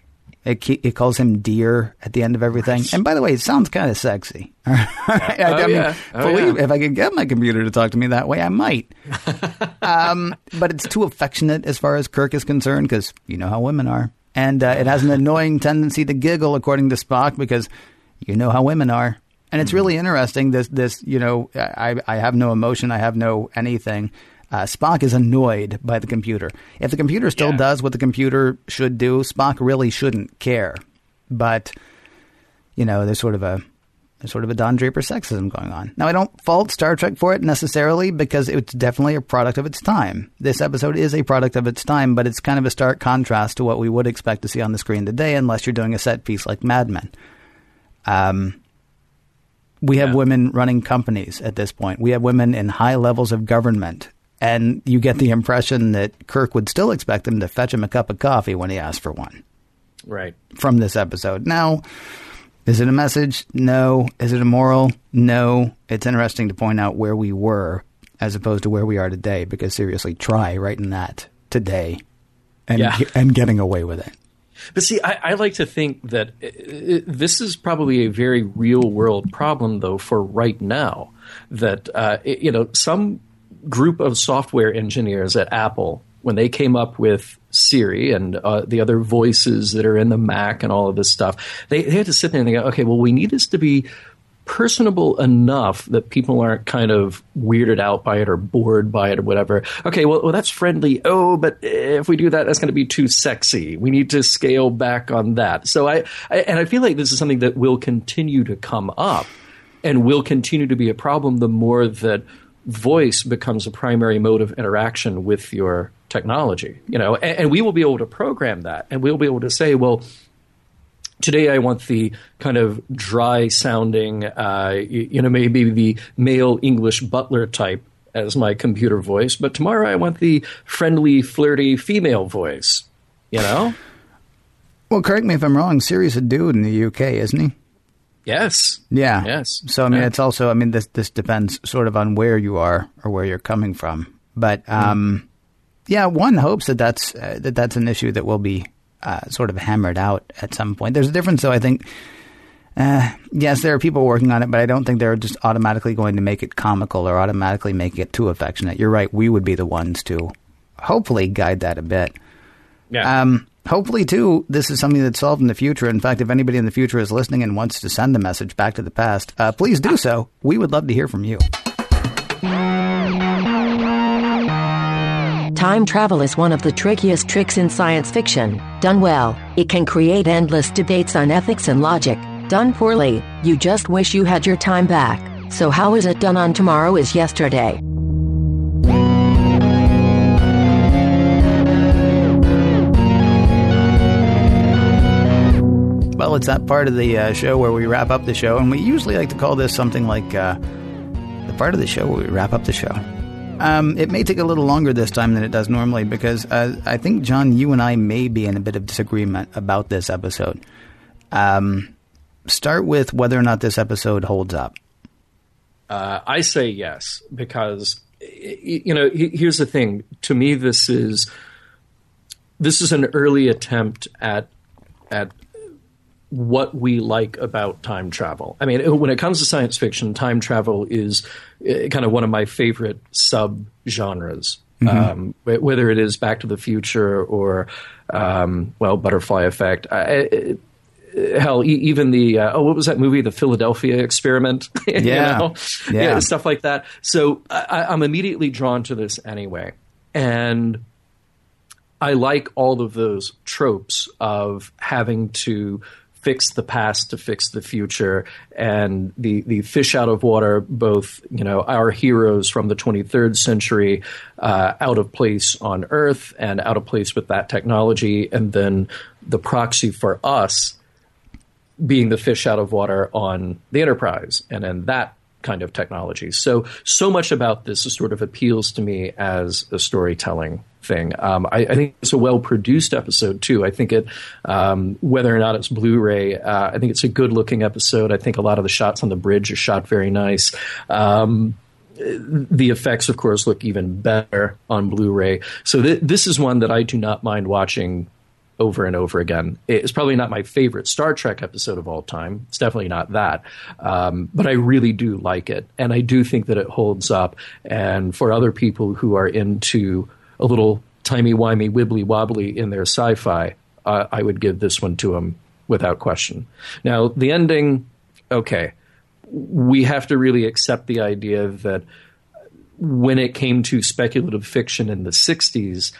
It, it calls him dear at the end of everything. And by the way, it sounds kind of sexy. [laughs] I, oh, I mean, yeah. oh, believe yeah. if I could get my computer to talk to me that way, I might. [laughs] um, but it's too affectionate as far as Kirk is concerned because you know how women are and uh, it has an annoying tendency to giggle, according to Spock, because you know how women are. And it's really interesting. This, this, you know, I, I have no emotion. I have no anything. Uh, Spock is annoyed by the computer. If the computer still yeah. does what the computer should do, Spock really shouldn't care. But you know, there's sort of a there's sort of a Don Draper sexism going on. Now, I don't fault Star Trek for it necessarily because it's definitely a product of its time. This episode is a product of its time, but it's kind of a stark contrast to what we would expect to see on the screen today, unless you're doing a set piece like Mad Men. Um, we have yeah. women running companies at this point. We have women in high levels of government. And you get the impression that Kirk would still expect them to fetch him a cup of coffee when he asked for one. Right. From this episode. Now, is it a message? No. Is it a moral? No. It's interesting to point out where we were as opposed to where we are today because seriously, try writing that today and, yeah. and getting away with it. But see, I, I, like to think that it, this is probably a very real world problem, though, for right now. That, uh, it, you know, some group of software engineers at Apple when they came up with Siri and uh, the other voices that are in the Mac and all of this stuff, they, they had to sit there and they go, okay, well, we need this to be personable enough that people aren't kind of weirded out by it or bored by it or whatever. Okay, well, well that's friendly. Oh, but if we do that, that's going to be too sexy. We need to scale back on that. So I, I and I feel like this is something that will continue to come up and will continue to be a problem the more that voice becomes a primary mode of interaction with your technology, you know, and, and, we will be able to program that and we'll be able to say, well, today I want the kind of dry sounding, uh, you know, maybe the male English butler type as my computer voice, but tomorrow I want the friendly, flirty female voice, you know? Well, correct me if I'm wrong. Siri's a dude in the UK, isn't he? Yes. Yeah. Yes. So I mean, yeah. it's also I mean this this depends sort of on where you are or where you're coming from, but um, yeah, one hopes that that's uh, that that's an issue that will be uh, sort of hammered out at some point. There's a difference, though. I think. Uh, yes, there are people working on it, but I don't think they're just automatically going to make it comical or automatically make it too affectionate. You're right. We would be the ones to hopefully guide that a bit. Yeah. Um, hopefully, too, this is something that's solved in the future. In fact, if anybody in the future is listening and wants to send a message back to the past, uh, please do so. We would love to hear from you. Time travel is one of the trickiest tricks in science fiction. Done well, it can create endless debates on ethics and logic. Done poorly, you just wish you had your time back. So, how is it done on Tomorrow is Yesterday? Well, it's that part of the uh, show where we wrap up the show, and we usually like to call this something like uh, the part of the show where we wrap up the show. Um, it may take a little longer this time than it does normally because uh, I think, John, you and I may be in a bit of disagreement about this episode. Um, start with whether or not this episode holds up. Uh, I say yes because you know here's the thing. To me, this is this is an early attempt at at what we like about time travel. I mean, when it comes to science fiction, time travel is uh, kind of one of my favorite sub genres. Mm-hmm. Um, whether it is Back to the Future or, um, well, Butterfly Effect. I, hell, e- even the uh, oh, what was that movie, The Philadelphia Experiment? [laughs] Yeah. you know? yeah, yeah, stuff like that. So I, I'm immediately drawn to this anyway, and I like all of those tropes of having to fix the past to fix the future. And the the fish out of water both you know our heroes from the 23rd century uh, out of place on earth and out of place with that technology and then the proxy for us being the fish out of water on the enterprise and then that kind of technology. So so much about this sort of appeals to me as a storytelling thing. Um, I, I, think it's a well produced episode too. I think it, um, whether or not it's Blu-ray, uh, I think it's a good looking episode. I think a lot of the shots on the bridge are shot very nice. Um, the effects, of course, look even better on Blu-ray. So th- this is one that I do not mind watching over and over again. It's probably not my favorite Star Trek episode of all time. It's definitely not that. Um, but I really do like it. And I do think that it holds up. And for other people who are into a little timey wimey wibbly wobbly in their sci-fi, uh, I would give this one to them without question. Now the ending, okay, we have to really accept the idea that when it came to speculative fiction in the '60s,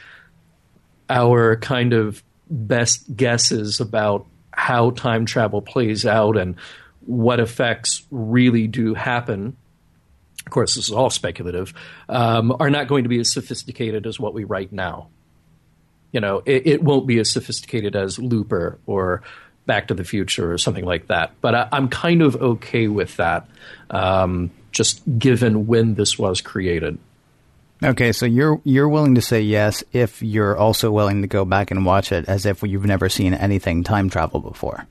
our kind of best guesses about how time travel plays out and what effects really do happen of course, this is all speculative, um, are not going to be as sophisticated as what we write now. You know, it, it, won't be as sophisticated as Looper or Back to the Future or something like that. But I, am kind of okay with that, um, just given when this was created. Okay, so you're you're willing to say yes if you're also willing to go back and watch it as if you've never seen anything time travel before.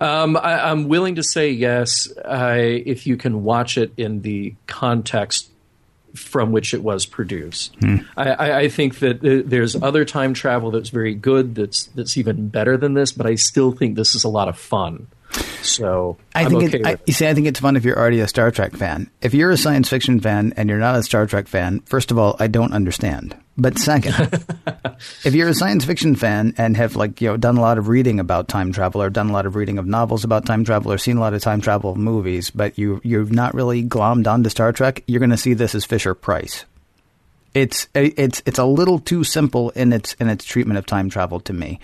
Um, I, am willing to say yes uh, if you can watch it in the context from which it was produced. Hmm. I, I, think that there's other time travel that's very good, that's that's even better than this, but I still think this is a lot of fun. So I I'm think okay it, I, you see, I think it's fun if you're already a Star Trek fan. If you're a science fiction fan and you're not a Star Trek fan, first of all, I don't understand. But second, [laughs] if you're a science fiction fan and have like you know done a lot of reading about time travel or done a lot of reading of novels about time travel or seen a lot of time travel movies, but you you've not really glommed onto Star Trek, you're going to see this as Fisher Price. It's it's it's a little too simple in its in its treatment of time travel to me.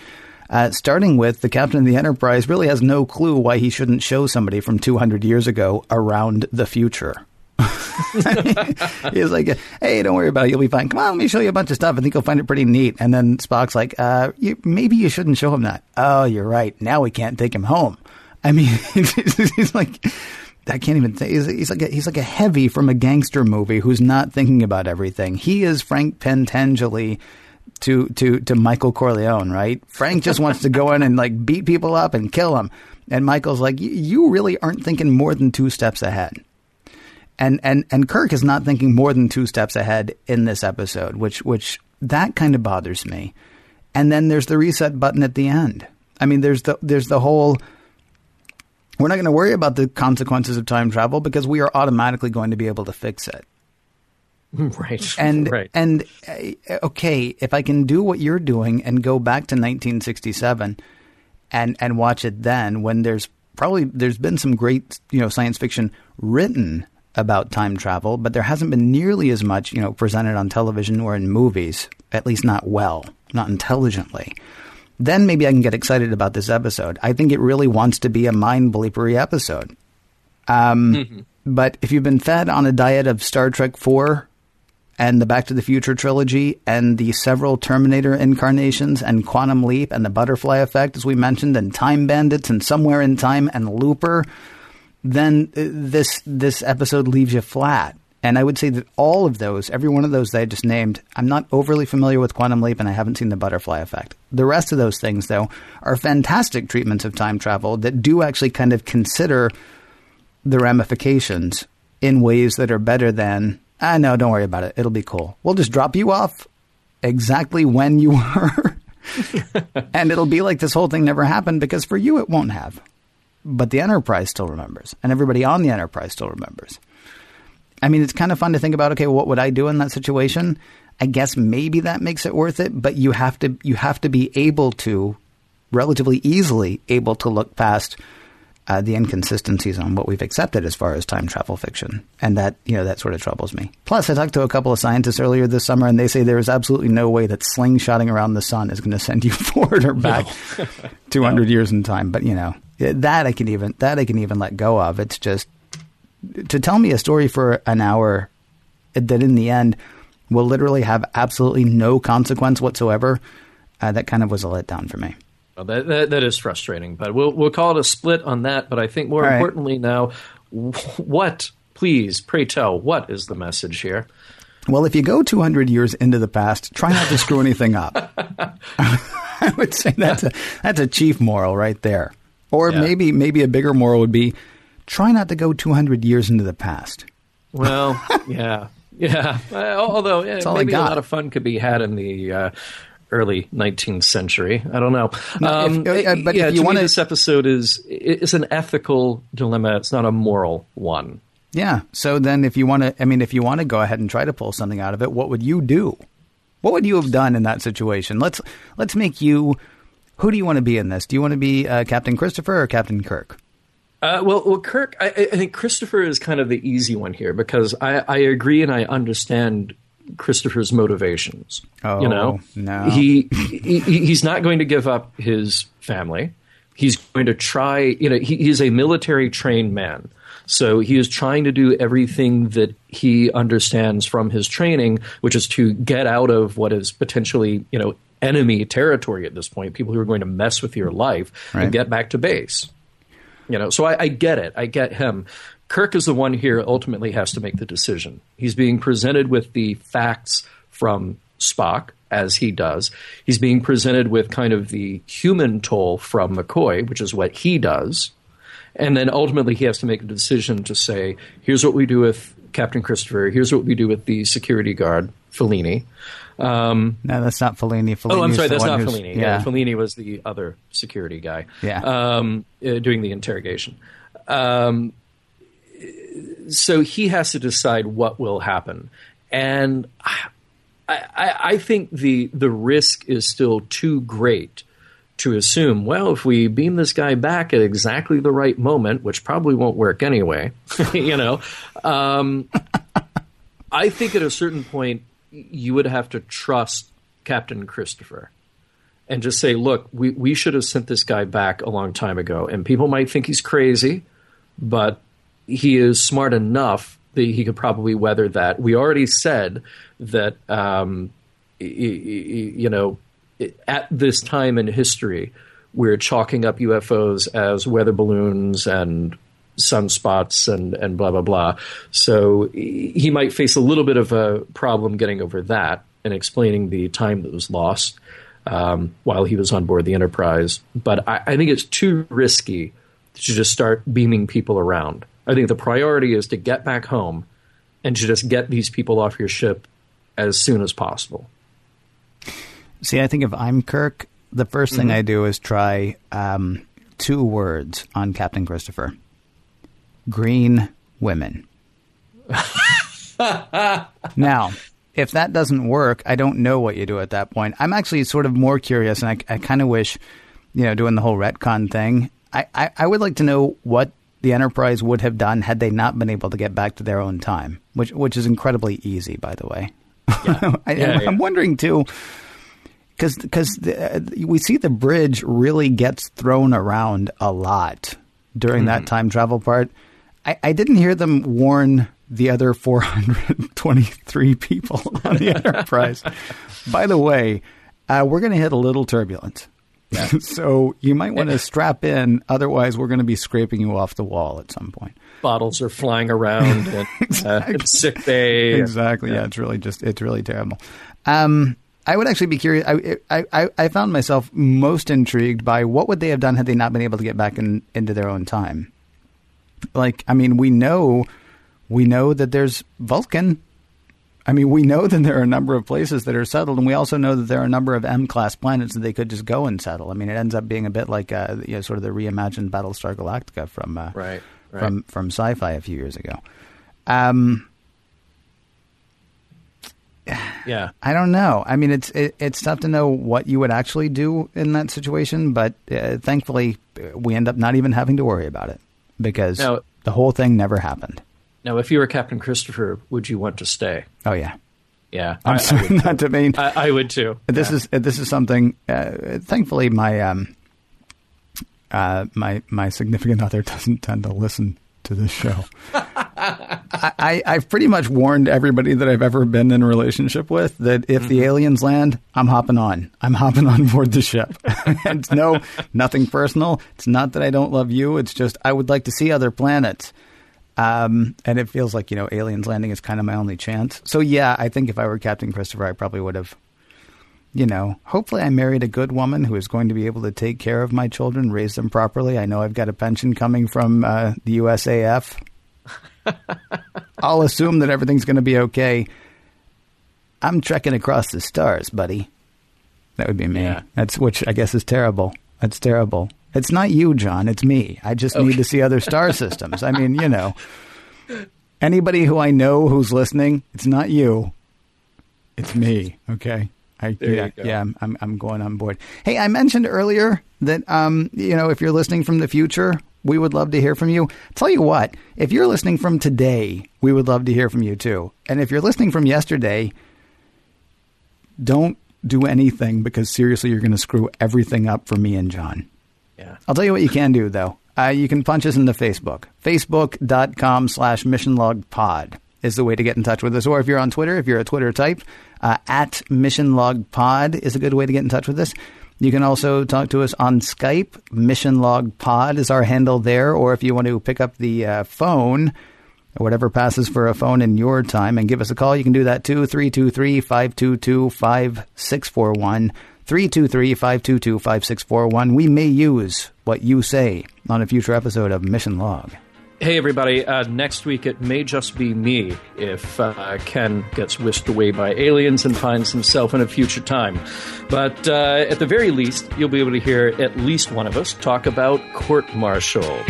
Uh, starting with the captain of the Enterprise really has no clue why he shouldn't show somebody from 200 years ago around the future. [laughs] He's like, "Hey, don't worry about it. You'll be fine. Come on, let me show you a bunch of stuff. I think you'll find it pretty neat." And then Spock's like, uh, you, "Maybe you shouldn't show him that." Oh, you're right. Now we can't take him home. I mean, [laughs] he's like, I can't even. He's, he's, like a, he's like a heavy from a gangster movie who's not thinking about everything. He is Frank Pentangeli to to to Michael Corleone, right? Frank just wants to go in and like beat people up and kill them, and Michael's like, you really aren't thinking more than two steps ahead. And and and Kirk is not thinking more than two steps ahead in this episode, which which that kind of bothers me. And then there's the reset button at the end. I mean, there's the there's the whole. We're not going to worry about the consequences of time travel because we are automatically going to be able to fix it. [laughs] Right. And right. and uh, okay, if I can do what you're doing and go back to 1967 and and watch it then when there's probably there's been some great, you know, science fiction written about time travel, but there hasn't been nearly as much, you know, presented on television or in movies, at least not well, not intelligently. Then maybe I can get excited about this episode. I think it really wants to be a mind bleepery episode. Um, mm-hmm. But if you've been fed on a diet of Star Trek 4 and the Back to the Future trilogy and the several Terminator incarnations and Quantum Leap and the Butterfly Effect, as we mentioned, and Time Bandits and Somewhere in Time and Looper, then uh, this this episode leaves you flat. And I would say that all of those, every one of those that I just named, I'm not overly familiar with Quantum Leap and I haven't seen the Butterfly Effect. The rest of those things, though, are fantastic treatments of time travel that do actually kind of consider the ramifications in ways that are better than ah, no, don't worry about it. It'll be cool. We'll just drop you off exactly when you [laughs] were. [laughs] and it'll be like this whole thing never happened because for you it won't have. But the Enterprise still remembers, and everybody on the Enterprise still remembers. I mean, it's kind of fun to think about. Okay, what would I do in that situation? I guess maybe that makes it worth it, but you have to you have to be able to relatively easily able to look past uh, the inconsistencies on what we've accepted as far as time travel fiction, and that you know that sort of troubles me. Plus, I talked to a couple of scientists earlier this summer, and they say there is absolutely no way that slingshotting around the sun is going to send you [laughs] forward or back no. [laughs] two hundred no. years in time. But you know that I can even that I can even let go of. It's just to tell me a story for an hour that in the end will literally have absolutely no consequence whatsoever. Uh, that kind of was a letdown for me. Well, that, that, that is frustrating, but we'll we'll call it a split on that. But I think more All importantly right. now, [laughs] what please pray tell what is the message here? Well, if you go 200 years into the past, try not to screw anything up. [laughs] I would say that's a that's a chief moral right there. Or yeah. maybe maybe a bigger moral would be try not to go 200 years into the past. Well, yeah. Yeah, [laughs] although yeah, maybe a lot of fun could be had in the uh, early 19th century. I don't know. Um, if, uh, but yeah, if you want this episode is is an ethical dilemma. It's not a moral one. Yeah. So then, if you want to, I mean, if you want to go ahead and try to pull something out of it, what would you do? What would you have done in that situation? Let's let's make you. Who do you want to be in this? Do you want to be uh, Captain Christopher or Captain Kirk? Uh, well, well, Kirk, I, I, think Christopher is kind of the easy one here because I, I agree and I understand Christopher's motivations. Oh, you know, oh, no. he, he he's not going to give up his family. He's going to try. You know, he, he's a military trained man. So he is trying to do everything that he understands from his training, which is to get out of what is potentially, you know, enemy territory at this point, people who are going to mess with your life right. and get back to base. You know, so I, I get it. I get him. Kirk is the one here ultimately has to make the decision. He's being presented with the facts from Spock, as he does. He's being presented with kind of the human toll from McCoy, which is what he does. And then ultimately he has to make a decision to say, here's what we do with Captain Christopher, here's what we do with the security guard, Fellini. Um, no, that's not Fellini. oh, I'm sorry, that's not Fellini. Yeah. yeah. Fellini was the other security guy. Yeah. Um, uh, doing the interrogation. Um, so he has to decide what will happen, and I, I, I think the the risk is still too great to assume. Well, if we beam this guy back at exactly the right moment, which probably won't work anyway, [laughs] you know, um, [laughs] I think at a certain point you would have to trust Captain Christopher and just say, look, we, we should have sent this guy back a long time ago. And people might think he's crazy, but he is smart enough that he could probably weather that. We already said that, um, you know, at this time in history, we're chalking up UFOs as weather balloons and sunspots and, and blah, blah, blah. So he might face a little bit of a problem getting over that and explaining the time that was lost um, while he was on board the Enterprise. But I, I think it's too risky to just start beaming people around. I think the priority is to get back home and to just get these people off your ship as soon as possible. See, I think if I'm Kirk, the 1st mm-hmm. thing I do is try um, two words on Captain Christopher green women. [laughs] now, if that doesn't work, I don't know what you do at that point. I'm actually sort of more curious, and I, I kind of wish, you know, doing the whole retcon thing. I, I, I would like to know what the Enterprise would have done had they not been able to get back to their own time, which which is incredibly easy, by the way. Yeah. [laughs] I, am wondering too, because because uh, we see the bridge really gets thrown around a lot during mm-hmm. that time travel part. I, I didn't hear them warn the other 423 people on the [laughs] Enterprise. By the way, uh, we're going to hit a little turbulence. Yeah. [laughs] so you might want to strap in, otherwise we're going to be scraping you off the wall at some point. Bottles are flying around [laughs] and exactly. uh, sick bay. Exactly. Yeah. yeah. it's really just it's really terrible. Um, I would actually be curious. I, I I found myself most intrigued by what would they have done had they not been able to get back in, into their own time. Like, I mean, we know we know that there's Vulcan I mean, we know that there are a number of places that are settled, and we also know that there are a number of M-class planets that they could just go and settle. I mean, it ends up being a bit like uh, you know, sort of the reimagined Battlestar Galactica from uh, right, right. from from sci-fi a few years ago. Um, [sighs] yeah, I don't know. I mean, it's it, it's tough to know what you would actually do in that situation, but uh, thankfully, we end up not even having to worry about it because now, the whole thing never happened. Now, if you were Captain Christopher, would you want to stay? Oh yeah. Yeah, I'm I, sorry [laughs] I not to mean. I, I would too. This yeah. is this is something. Uh, thankfully, my um, uh, my my significant other [laughs] doesn't tend to listen to this show. [laughs] I, have pretty much warned everybody that I've ever been in a relationship with that if mm-hmm. the aliens land, I'm hopping on. I'm hopping on board the ship. it's no nothing personal. It's not that I don't love you. It's just I would like to see other planets. Um, and it feels like you know aliens landing is kind of my only chance. So yeah, I think if I were Captain Christopher, I probably would have you know, hopefully I married a good woman who is going to be able to take care of my children, raise them properly. I know I've got a pension coming from uh, the USAF. I'll assume that everything's going to be okay. I'm trekking across the stars, buddy. That would be me. Yeah. That's which I guess is terrible. That's terrible. It's not you, John. It's me. I just okay. need to see other star [laughs] systems. I mean, you know, anybody who I know who's listening, it's not you. It's me. Okay. I, yeah, yeah, I'm, I'm going on board. Hey, I mentioned earlier that, um, you know, if you're listening from the future, we would love to hear from you. Tell you what, if you're listening from today, we would love to hear from you too. And if you're listening from yesterday, don't do anything because seriously, you're going to screw everything up for me and John. Yeah. I'll tell you what you can do though. Uh, you can punch us into Facebook. Facebook.com slash missionlogpod is the way to get in touch with us. Or if you're on Twitter, if you're a Twitter type, uh, at Mission Log Pod is a good way to get in touch with us. You can also talk to us on Skype. Mission Log Pod is our handle there. Or if you want to pick up the uh, phone, or whatever passes for a phone in your time, and give us a call, you can do that too. 323 522 5641. 323 522 5641. We may use what you say on a future episode of Mission Log. Hey, everybody. Uh, next week, it may just be me if uh, Ken gets whisked away by aliens and finds himself in a future time. But uh, at the very least, you'll be able to hear at least one of us talk about court martial.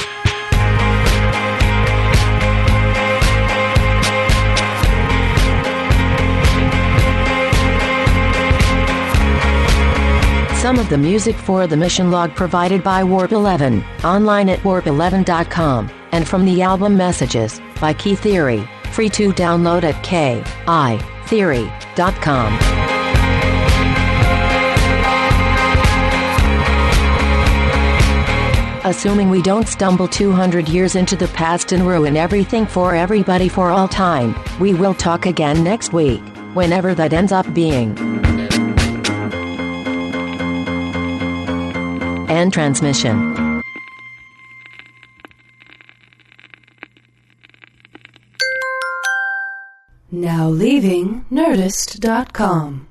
Some of the music for the mission log provided by Warp 11, online at warp11.com and from the album Messages by Key Theory, free to download at keytheory.com. Assuming we don't stumble 200 years into the past and ruin everything for everybody for all time, we will talk again next week, whenever that ends up being. End transmission. Now leaving Nerdist.com.